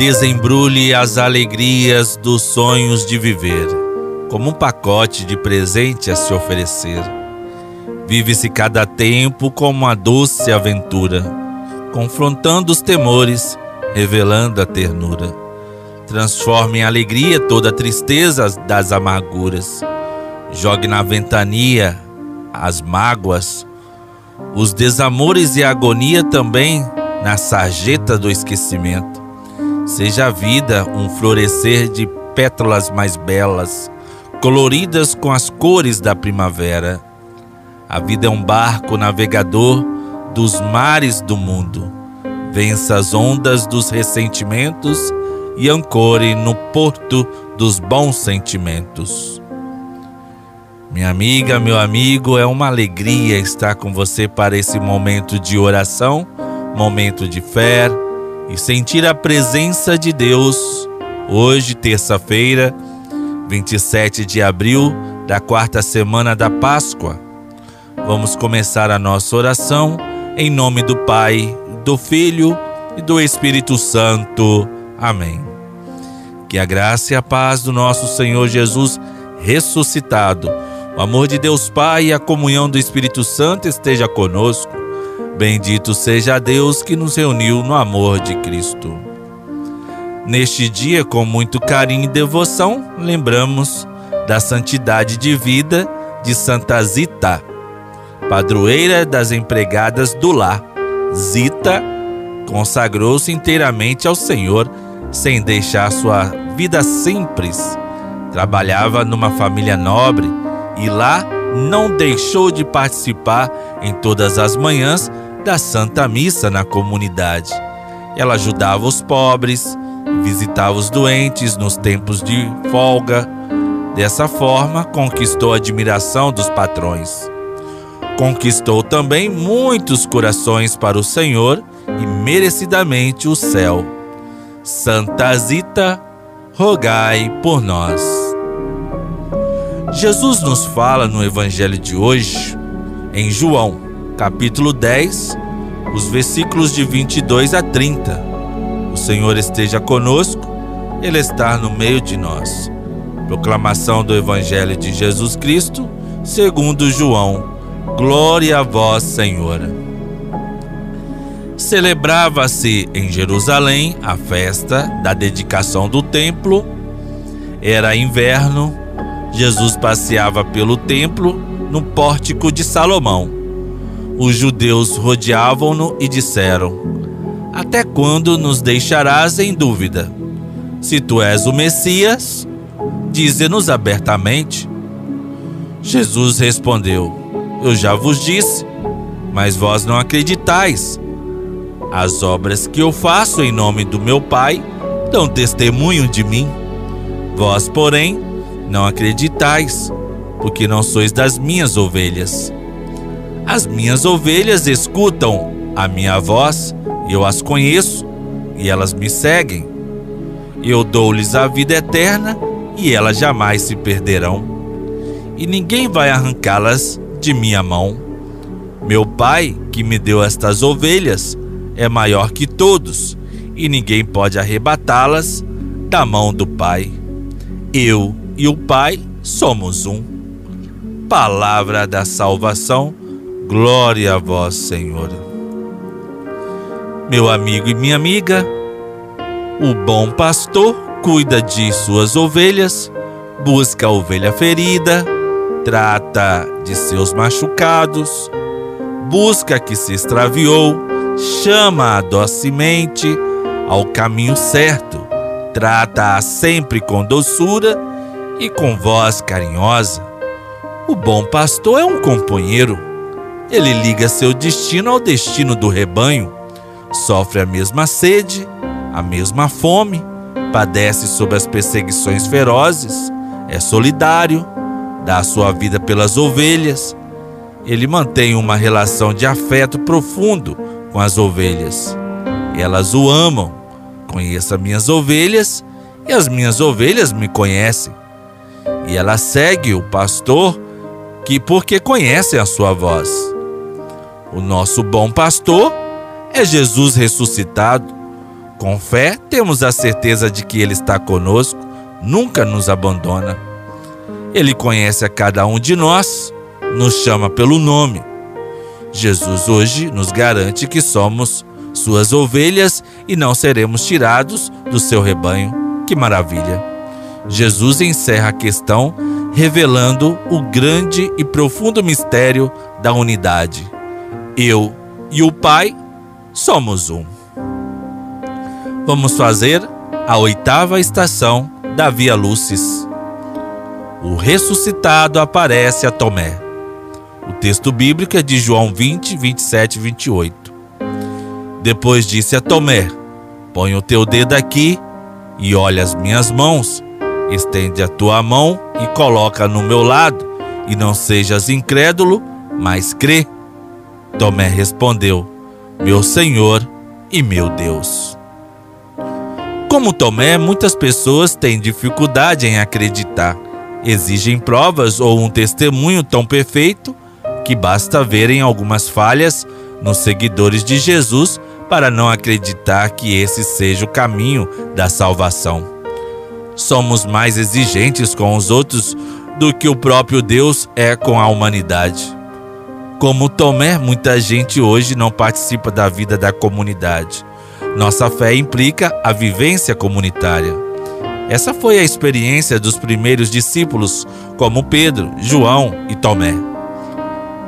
desembrulhe as alegrias dos sonhos de viver, como um pacote de presente a se oferecer. Vive-se cada tempo como uma doce aventura, confrontando os temores, revelando a ternura. Transforme em alegria toda a tristeza das amarguras. Jogue na ventania as mágoas, os desamores e a agonia também na sarjeta do esquecimento. Seja a vida um florescer de pétalas mais belas, coloridas com as cores da primavera. A vida é um barco navegador dos mares do mundo. Vença as ondas dos ressentimentos e ancore no porto dos bons sentimentos. Minha amiga, meu amigo, é uma alegria estar com você para esse momento de oração, momento de fé e sentir a presença de Deus. Hoje, terça-feira, 27 de abril da quarta semana da Páscoa. Vamos começar a nossa oração em nome do Pai, do Filho e do Espírito Santo. Amém. Que a graça e a paz do nosso Senhor Jesus ressuscitado o amor de Deus Pai e a comunhão do Espírito Santo esteja conosco. Bendito seja Deus que nos reuniu no amor de Cristo. Neste dia, com muito carinho e devoção, lembramos da santidade de vida de Santa Zita, padroeira das empregadas do lar. Zita consagrou-se inteiramente ao Senhor sem deixar sua vida simples. Trabalhava numa família nobre e lá não deixou de participar em todas as manhãs da Santa Missa na comunidade. Ela ajudava os pobres, visitava os doentes nos tempos de folga. Dessa forma, conquistou a admiração dos patrões. Conquistou também muitos corações para o Senhor e merecidamente o céu. Santa Zita, rogai por nós. Jesus nos fala no Evangelho de hoje, em João, capítulo 10, os versículos de 22 a 30. O Senhor esteja conosco, Ele está no meio de nós. Proclamação do Evangelho de Jesus Cristo, segundo João. Glória a vós, Senhor. Celebrava-se em Jerusalém a festa da dedicação do templo. Era inverno Jesus passeava pelo templo no pórtico de Salomão. Os judeus rodeavam-no e disseram: Até quando nos deixarás em dúvida? Se tu és o Messias, dize-nos abertamente. Jesus respondeu: Eu já vos disse, mas vós não acreditais. As obras que eu faço em nome do meu Pai dão testemunho de mim. Vós, porém, não acreditais, porque não sois das minhas ovelhas. As minhas ovelhas escutam a minha voz, eu as conheço e elas me seguem. Eu dou-lhes a vida eterna e elas jamais se perderão, e ninguém vai arrancá-las de minha mão. Meu Pai, que me deu estas ovelhas, é maior que todos, e ninguém pode arrebatá-las da mão do Pai. Eu e o Pai somos um. Palavra da salvação, glória a vós, Senhor. Meu amigo e minha amiga, o bom pastor cuida de suas ovelhas, busca a ovelha ferida, trata de seus machucados, busca que se extraviou, chama-a docemente ao caminho certo, trata-a sempre com doçura e com voz carinhosa. O bom pastor é um companheiro. Ele liga seu destino ao destino do rebanho, sofre a mesma sede, a mesma fome, padece sob as perseguições ferozes, é solidário, dá a sua vida pelas ovelhas. Ele mantém uma relação de afeto profundo com as ovelhas. Elas o amam. Conheça minhas ovelhas e as minhas ovelhas me conhecem e ela segue o pastor que porque conhece a sua voz. O nosso bom pastor é Jesus ressuscitado. Com fé, temos a certeza de que Ele está conosco, nunca nos abandona. Ele conhece a cada um de nós, nos chama pelo nome. Jesus hoje nos garante que somos suas ovelhas e não seremos tirados do seu rebanho. Que maravilha! Jesus encerra a questão revelando o grande e profundo mistério da unidade. Eu e o Pai somos um. Vamos fazer a oitava estação da Via Lucis. O ressuscitado aparece a Tomé. O texto bíblico é de João 20, 27 e 28. Depois disse a Tomé: Põe o teu dedo aqui e olha as minhas mãos. Estende a tua mão e coloca no meu lado, e não sejas incrédulo, mas crê. Tomé respondeu: Meu Senhor e meu Deus. Como Tomé, muitas pessoas têm dificuldade em acreditar. Exigem provas ou um testemunho tão perfeito que basta verem algumas falhas nos seguidores de Jesus para não acreditar que esse seja o caminho da salvação. Somos mais exigentes com os outros do que o próprio Deus é com a humanidade. Como Tomé, muita gente hoje não participa da vida da comunidade. Nossa fé implica a vivência comunitária. Essa foi a experiência dos primeiros discípulos, como Pedro, João e Tomé.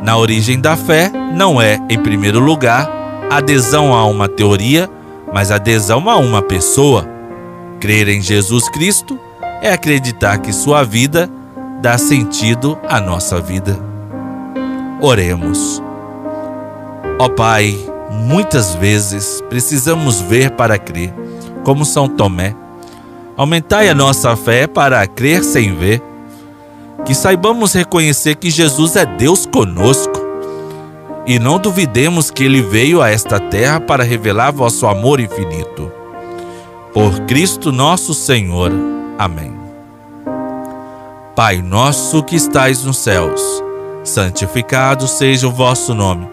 Na origem da fé, não é, em primeiro lugar, adesão a uma teoria, mas adesão a uma pessoa. Crer em Jesus Cristo é acreditar que sua vida dá sentido à nossa vida. Oremos. Ó Pai, Muitas vezes precisamos ver para crer, como São Tomé. Aumentai a nossa fé para crer sem ver. Que saibamos reconhecer que Jesus é Deus conosco. E não duvidemos que ele veio a esta terra para revelar vosso amor infinito. Por Cristo nosso Senhor. Amém. Pai nosso que estais nos céus, santificado seja o vosso nome.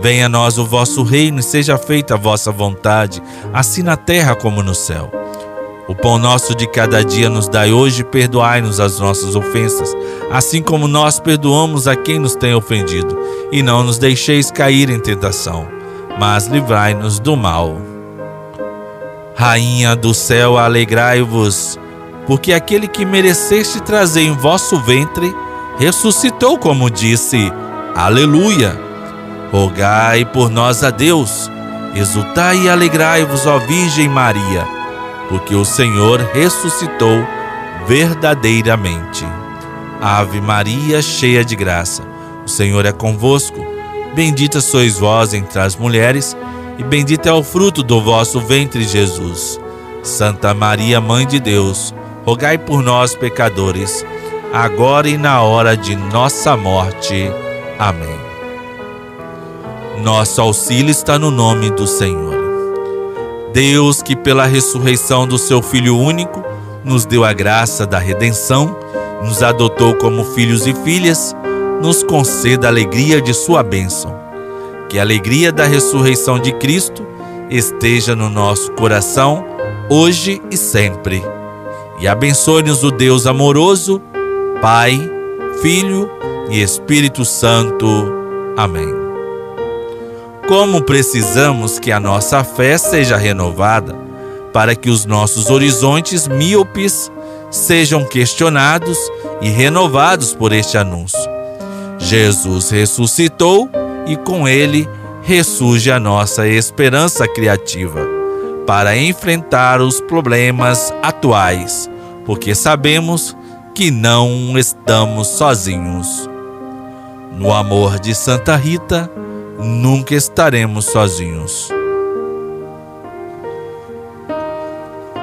Venha a nós o vosso reino e seja feita a vossa vontade, assim na terra como no céu. O pão nosso de cada dia nos dai hoje, perdoai-nos as nossas ofensas, assim como nós perdoamos a quem nos tem ofendido, e não nos deixeis cair em tentação, mas livrai-nos do mal. Rainha do céu, alegrai-vos, porque aquele que mereceste trazer em vosso ventre ressuscitou, como disse. Aleluia! Rogai por nós a Deus, exultai e alegrai-vos, ó Virgem Maria, porque o Senhor ressuscitou verdadeiramente. Ave Maria, cheia de graça, o Senhor é convosco. Bendita sois vós entre as mulheres, e bendito é o fruto do vosso ventre, Jesus. Santa Maria, Mãe de Deus, rogai por nós, pecadores, agora e na hora de nossa morte. Amém. Nosso auxílio está no nome do Senhor. Deus, que pela ressurreição do seu Filho único nos deu a graça da redenção, nos adotou como filhos e filhas, nos conceda a alegria de sua bênção. Que a alegria da ressurreição de Cristo esteja no nosso coração, hoje e sempre. E abençoe-nos o Deus amoroso, Pai, Filho e Espírito Santo. Amém. Como precisamos que a nossa fé seja renovada para que os nossos horizontes míopes sejam questionados e renovados por este anúncio. Jesus ressuscitou e com ele ressurge a nossa esperança criativa para enfrentar os problemas atuais, porque sabemos que não estamos sozinhos. No amor de Santa Rita, nunca estaremos sozinhos.